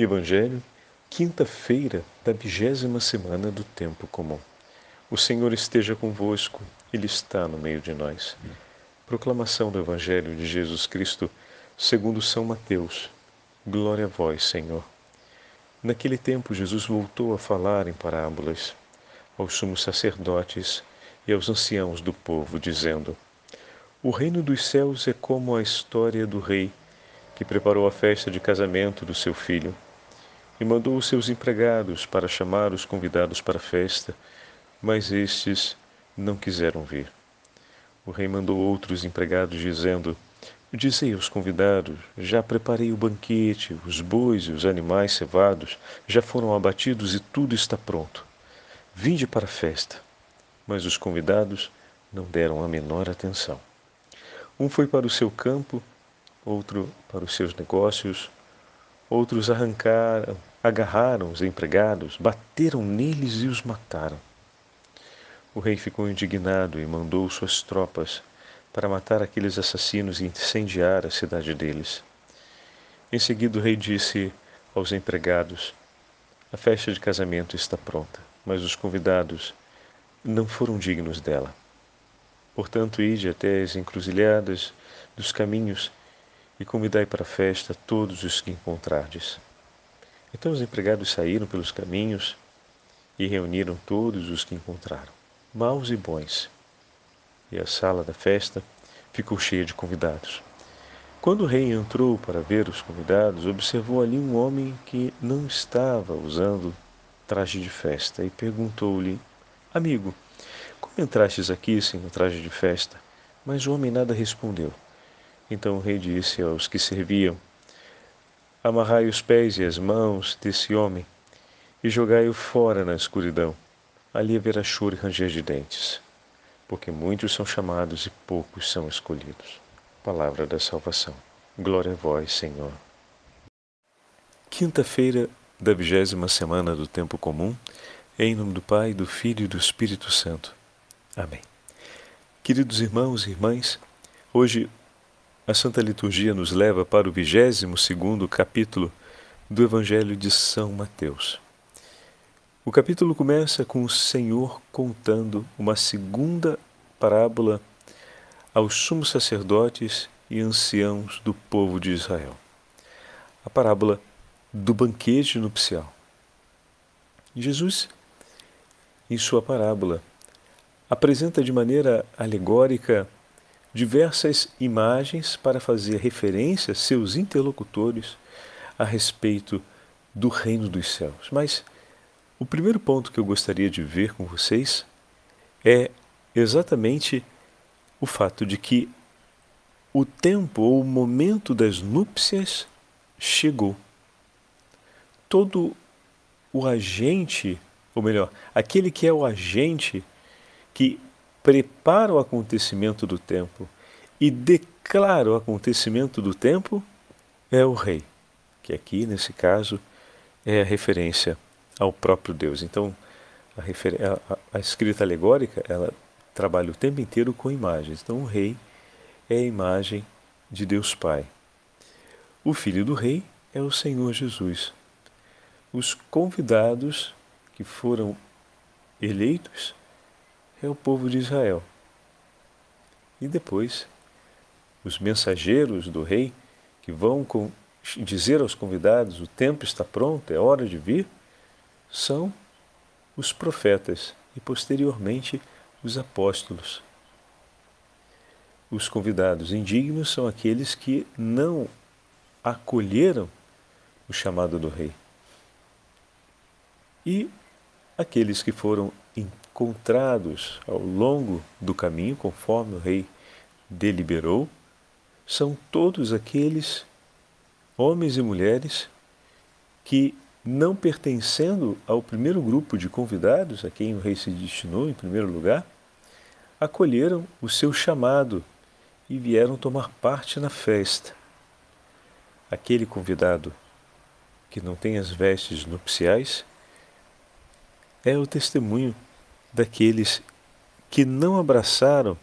Evangelho, quinta-feira da vigésima semana do tempo comum. O Senhor esteja convosco, Ele está no meio de nós. Proclamação do Evangelho de Jesus Cristo, segundo São Mateus. Glória a vós, Senhor. Naquele tempo, Jesus voltou a falar em parábolas aos sumos sacerdotes e aos anciãos do povo, dizendo: O reino dos céus é como a história do rei que preparou a festa de casamento do seu filho e mandou os seus empregados para chamar os convidados para a festa, mas estes não quiseram vir. O rei mandou outros empregados, dizendo: Dizei aos convidados: Já preparei o banquete, os bois e os animais cevados já foram abatidos e tudo está pronto. Vinde para a festa. Mas os convidados não deram a menor atenção. Um foi para o seu campo, outro para os seus negócios, outros arrancaram agarraram os empregados, bateram neles e os mataram. O rei ficou indignado e mandou suas tropas para matar aqueles assassinos e incendiar a cidade deles. Em seguida, o rei disse aos empregados: A festa de casamento está pronta, mas os convidados não foram dignos dela. Portanto, ide até as encruzilhadas dos caminhos e convidai para a festa todos os que encontrardes. Então os empregados saíram pelos caminhos e reuniram todos os que encontraram, maus e bons. E a sala da festa ficou cheia de convidados. Quando o rei entrou para ver os convidados, observou ali um homem que não estava usando traje de festa e perguntou-lhe: Amigo, como entrastes aqui sem o traje de festa? Mas o homem nada respondeu. Então o rei disse aos que serviam: Amarrai os pés e as mãos desse homem e jogai-o fora na escuridão. Ali haverá choro e ranger de dentes, porque muitos são chamados e poucos são escolhidos. Palavra da salvação. Glória a vós, Senhor. Quinta-feira da vigésima semana do tempo comum, em nome do Pai, do Filho e do Espírito Santo. Amém. Queridos irmãos e irmãs, hoje a Santa Liturgia nos leva para o 22 capítulo do Evangelho de São Mateus. O capítulo começa com o Senhor contando uma segunda parábola aos sumos sacerdotes e anciãos do povo de Israel. A parábola do banquete nupcial. Jesus, em sua parábola, apresenta de maneira alegórica diversas imagens para fazer referência a seus interlocutores a respeito do reino dos céus. Mas o primeiro ponto que eu gostaria de ver com vocês é exatamente o fato de que o tempo ou o momento das núpcias chegou. Todo o agente, ou melhor, aquele que é o agente que prepara o acontecimento do tempo e declara o acontecimento do tempo é o rei, que aqui, nesse caso, é a referência ao próprio Deus. Então, a, a, a escrita alegórica, ela trabalha o tempo inteiro com imagens. Então, o rei é a imagem de Deus Pai. O filho do rei é o Senhor Jesus. Os convidados que foram eleitos é o povo de Israel. E depois, os mensageiros do rei que vão dizer aos convidados: o tempo está pronto, é hora de vir, são os profetas e posteriormente os apóstolos. Os convidados indignos são aqueles que não acolheram o chamado do rei. E aqueles que foram encontrados ao longo do caminho, conforme o rei deliberou, são todos aqueles homens e mulheres que, não pertencendo ao primeiro grupo de convidados a quem o rei se destinou em primeiro lugar, acolheram o seu chamado e vieram tomar parte na festa. Aquele convidado que não tem as vestes nupciais é o testemunho daqueles que não abraçaram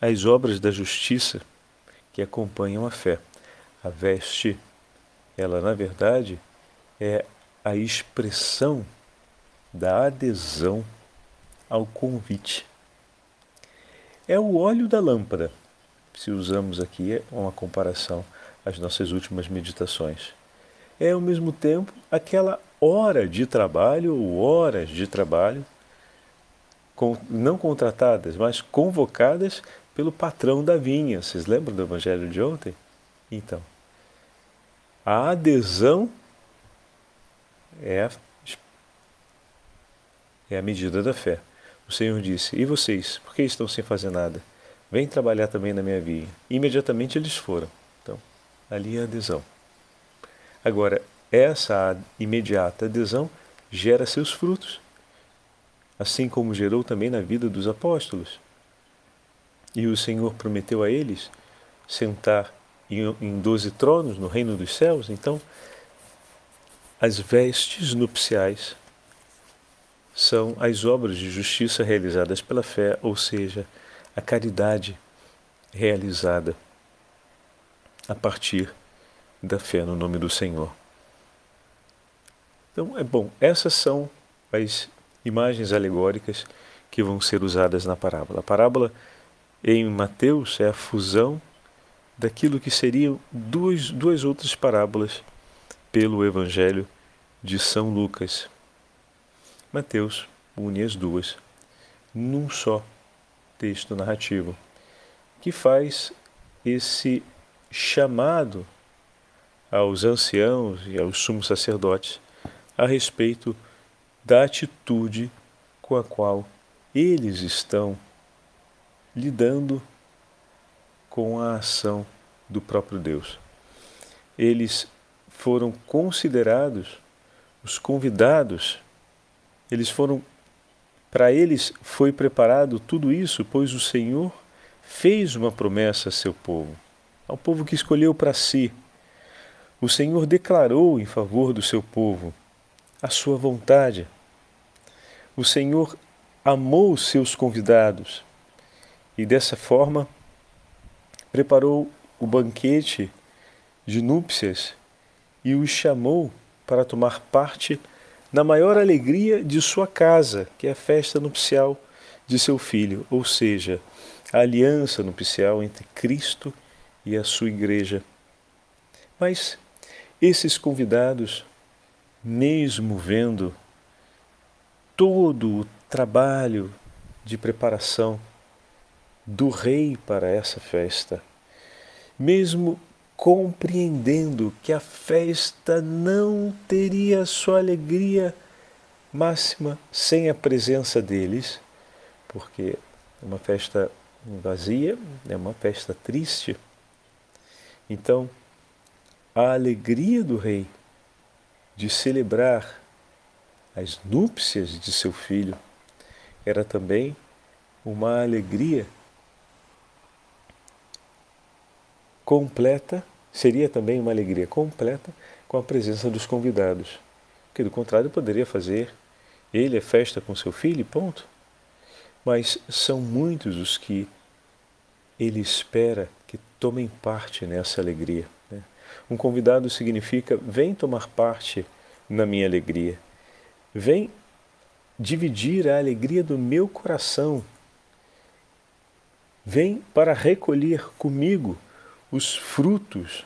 as obras da justiça que acompanham a fé. A veste, ela na verdade é a expressão da adesão ao convite. É o óleo da lâmpada, se usamos aqui uma comparação às nossas últimas meditações. É ao mesmo tempo aquela hora de trabalho ou horas de trabalho não contratadas, mas convocadas pelo patrão da vinha. Vocês lembram do evangelho de ontem? Então, a adesão é a, é a medida da fé. O Senhor disse: E vocês, por que estão sem fazer nada? Vem trabalhar também na minha vinha. Imediatamente eles foram. Então, ali é a adesão. Agora, essa imediata adesão gera seus frutos, assim como gerou também na vida dos apóstolos. E o Senhor prometeu a eles sentar em doze tronos no reino dos céus. Então, as vestes nupciais são as obras de justiça realizadas pela fé, ou seja, a caridade realizada a partir da fé no nome do Senhor. Então, é bom, essas são as imagens alegóricas que vão ser usadas na parábola. A parábola em Mateus é a fusão daquilo que seriam duas, duas outras parábolas pelo Evangelho de São Lucas. Mateus une as duas num só texto narrativo, que faz esse chamado aos anciãos e aos sumos sacerdotes a respeito da atitude com a qual eles estão lidando com a ação do próprio Deus. Eles foram considerados os convidados, eles foram para eles foi preparado tudo isso, pois o Senhor fez uma promessa a seu povo, ao povo que escolheu para si. O Senhor declarou em favor do seu povo a sua vontade. O Senhor amou os seus convidados e dessa forma preparou o banquete de núpcias e os chamou para tomar parte na maior alegria de sua casa, que é a festa nupcial de seu filho, ou seja, a aliança nupcial entre Cristo e a sua igreja. Mas esses convidados, mesmo vendo todo o trabalho de preparação do rei para essa festa, mesmo compreendendo que a festa não teria sua alegria máxima sem a presença deles, porque é uma festa vazia, é uma festa triste. Então, a alegria do rei de celebrar as núpcias de seu filho era também uma alegria completa, seria também uma alegria completa com a presença dos convidados. Que do contrário poderia fazer ele a festa com seu filho, ponto. Mas são muitos os que ele espera que tomem parte nessa alegria. Um convidado significa: vem tomar parte na minha alegria, vem dividir a alegria do meu coração, vem para recolher comigo os frutos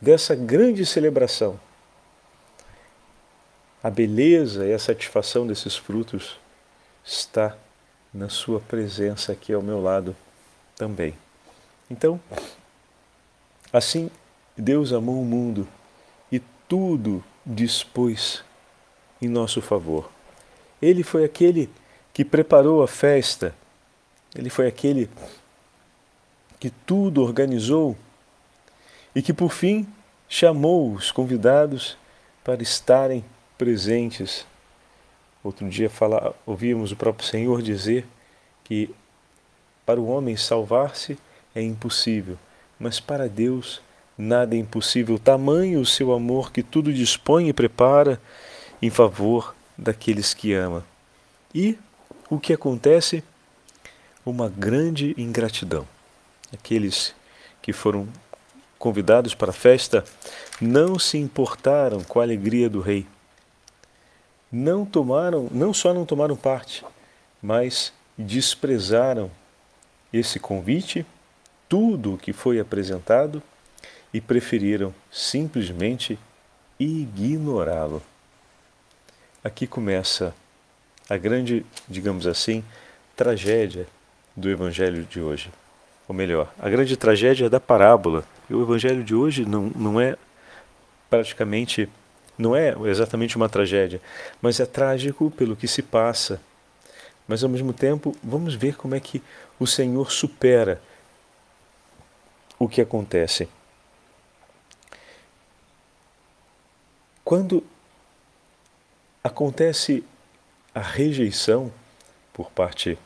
dessa grande celebração. A beleza e a satisfação desses frutos está na Sua presença aqui ao meu lado também. Então, assim Deus amou o mundo e tudo dispôs em nosso favor. Ele foi aquele que preparou a festa, ele foi aquele que tudo organizou e que, por fim, chamou os convidados para estarem presentes. Outro dia fala, ouvimos o próprio Senhor dizer que para o homem salvar-se é impossível, mas para Deus nada é impossível. Tamanho o seu amor que tudo dispõe e prepara em favor daqueles que ama. E o que acontece? Uma grande ingratidão aqueles que foram convidados para a festa não se importaram com a alegria do rei. Não tomaram, não só não tomaram parte, mas desprezaram esse convite, tudo o que foi apresentado e preferiram simplesmente ignorá-lo. Aqui começa a grande, digamos assim, tragédia do evangelho de hoje. Ou melhor, a grande tragédia da parábola. E o evangelho de hoje não, não é praticamente, não é exatamente uma tragédia, mas é trágico pelo que se passa. Mas ao mesmo tempo, vamos ver como é que o Senhor supera o que acontece. Quando acontece a rejeição por parte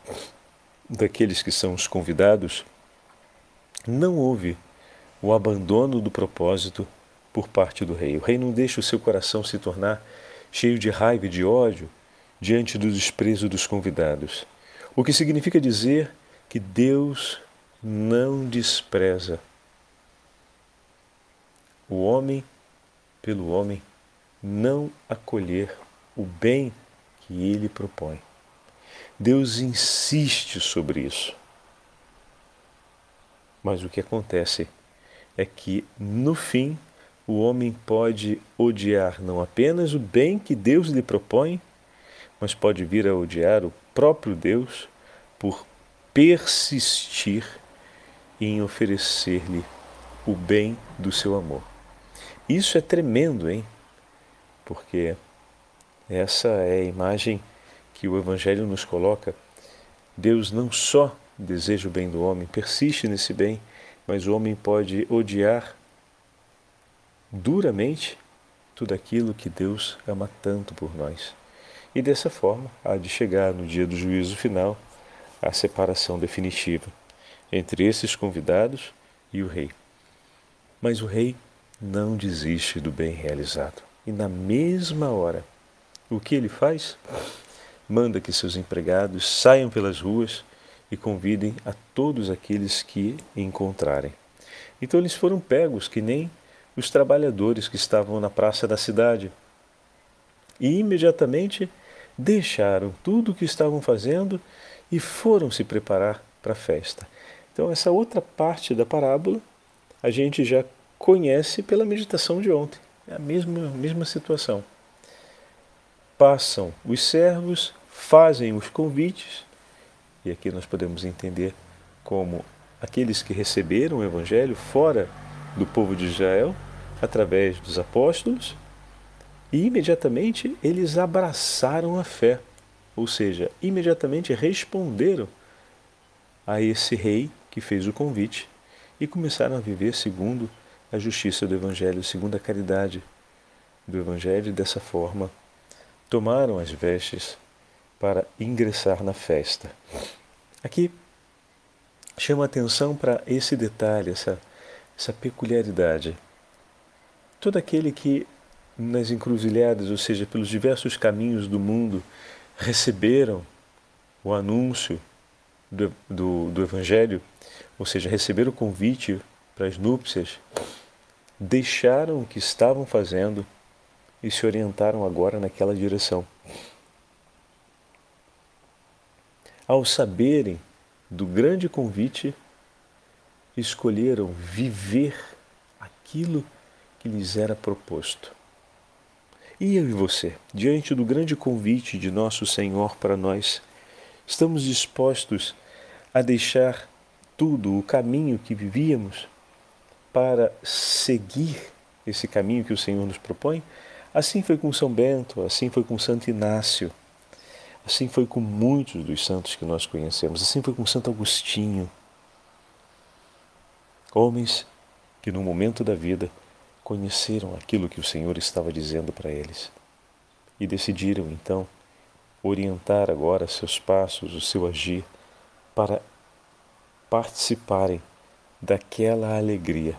daqueles que são os convidados, não houve o abandono do propósito por parte do rei. O rei não deixa o seu coração se tornar cheio de raiva e de ódio diante do desprezo dos convidados. O que significa dizer que Deus não despreza o homem pelo homem não acolher o bem que ele propõe. Deus insiste sobre isso. Mas o que acontece é que, no fim, o homem pode odiar não apenas o bem que Deus lhe propõe, mas pode vir a odiar o próprio Deus por persistir em oferecer-lhe o bem do seu amor. Isso é tremendo, hein? Porque essa é a imagem que o Evangelho nos coloca. Deus não só deseja o bem do homem, persiste nesse bem, mas o homem pode odiar duramente tudo aquilo que Deus ama tanto por nós. E dessa forma há de chegar no dia do juízo final a separação definitiva entre esses convidados e o rei. Mas o rei não desiste do bem realizado. E na mesma hora, o que ele faz? Manda que seus empregados saiam pelas ruas e convidem a todos aqueles que encontrarem. Então eles foram pegos que nem os trabalhadores que estavam na praça da cidade. E imediatamente deixaram tudo o que estavam fazendo e foram se preparar para a festa. Então, essa outra parte da parábola a gente já conhece pela meditação de ontem. É a mesma, mesma situação. Passam os servos, fazem os convites, e aqui nós podemos entender como aqueles que receberam o Evangelho fora do povo de Israel, através dos apóstolos, e imediatamente eles abraçaram a fé, ou seja, imediatamente responderam a esse rei que fez o convite e começaram a viver segundo a justiça do Evangelho, segundo a caridade do Evangelho, e dessa forma tomaram as vestes para ingressar na festa. Aqui chama atenção para esse detalhe, essa, essa peculiaridade. Todo aquele que nas encruzilhadas, ou seja, pelos diversos caminhos do mundo, receberam o anúncio do, do, do Evangelho, ou seja, receberam o convite para as núpcias, deixaram o que estavam fazendo e se orientaram agora naquela direção. Ao saberem do grande convite, escolheram viver aquilo que lhes era proposto. E eu e você, diante do grande convite de nosso Senhor para nós, estamos dispostos a deixar tudo, o caminho que vivíamos, para seguir esse caminho que o Senhor nos propõe? Assim foi com São Bento, assim foi com Santo Inácio, assim foi com muitos dos santos que nós conhecemos, assim foi com Santo Agostinho. Homens que no momento da vida conheceram aquilo que o Senhor estava dizendo para eles e decidiram então orientar agora seus passos, o seu agir, para participarem daquela alegria.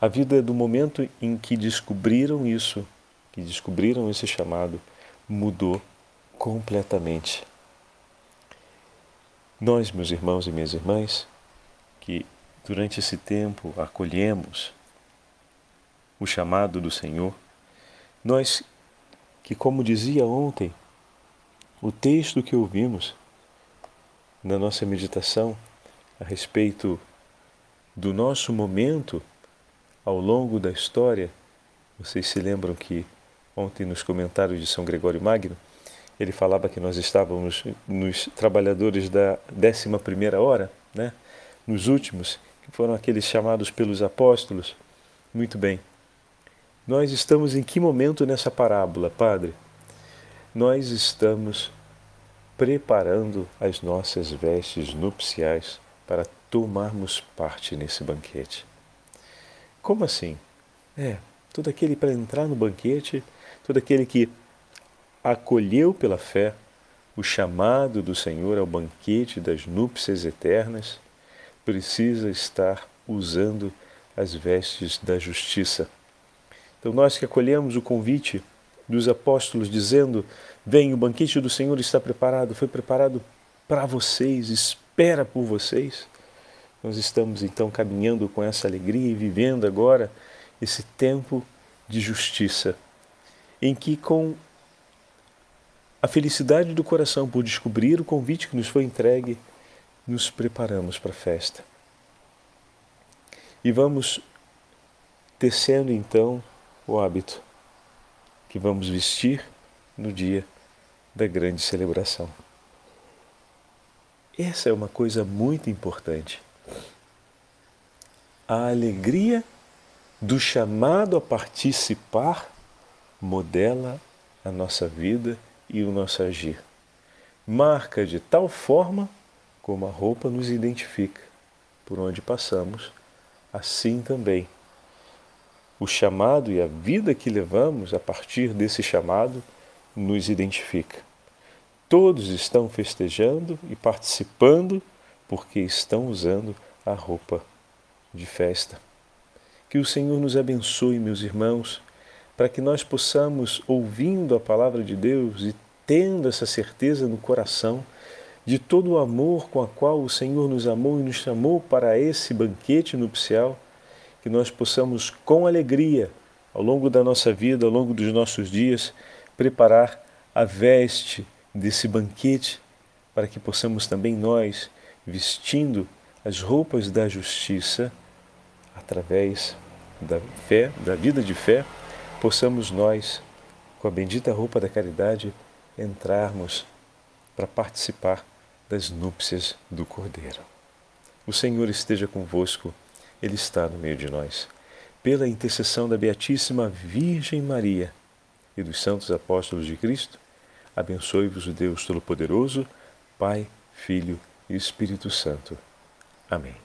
A vida do momento em que descobriram isso, que descobriram esse chamado, mudou completamente. Nós, meus irmãos e minhas irmãs, que durante esse tempo acolhemos o chamado do Senhor, nós que, como dizia ontem, o texto que ouvimos na nossa meditação a respeito do nosso momento ao longo da história, vocês se lembram que ontem nos comentários de São Gregório Magno, ele falava que nós estávamos nos trabalhadores da décima primeira hora, né? nos últimos, que foram aqueles chamados pelos apóstolos. Muito bem. Nós estamos em que momento nessa parábola, Padre? Nós estamos preparando as nossas vestes nupciais para tomarmos parte nesse banquete. Como assim? É, todo aquele para entrar no banquete, todo aquele que acolheu pela fé o chamado do Senhor ao banquete das núpcias eternas, precisa estar usando as vestes da justiça. Então, nós que acolhemos o convite dos apóstolos dizendo: Vem, o banquete do Senhor está preparado, foi preparado para vocês, espera por vocês. Nós estamos então caminhando com essa alegria e vivendo agora esse tempo de justiça, em que, com a felicidade do coração por descobrir o convite que nos foi entregue, nos preparamos para a festa. E vamos tecendo então o hábito que vamos vestir no dia da grande celebração. Essa é uma coisa muito importante. A alegria do chamado a participar modela a nossa vida e o nosso agir. Marca de tal forma como a roupa nos identifica. Por onde passamos, assim também. O chamado e a vida que levamos a partir desse chamado nos identifica. Todos estão festejando e participando porque estão usando a roupa de festa. Que o Senhor nos abençoe, meus irmãos, para que nós possamos, ouvindo a palavra de Deus e tendo essa certeza no coração de todo o amor com a qual o Senhor nos amou e nos chamou para esse banquete nupcial, que nós possamos com alegria, ao longo da nossa vida, ao longo dos nossos dias, preparar a veste desse banquete, para que possamos também nós, vestindo as roupas da justiça, através da fé, da vida de fé, possamos nós, com a bendita roupa da caridade, entrarmos para participar das núpcias do Cordeiro. O Senhor esteja convosco, Ele está no meio de nós. Pela intercessão da Beatíssima Virgem Maria e dos santos apóstolos de Cristo, abençoe-vos o Deus Todo-Poderoso, Pai, Filho e Espírito Santo. Amém.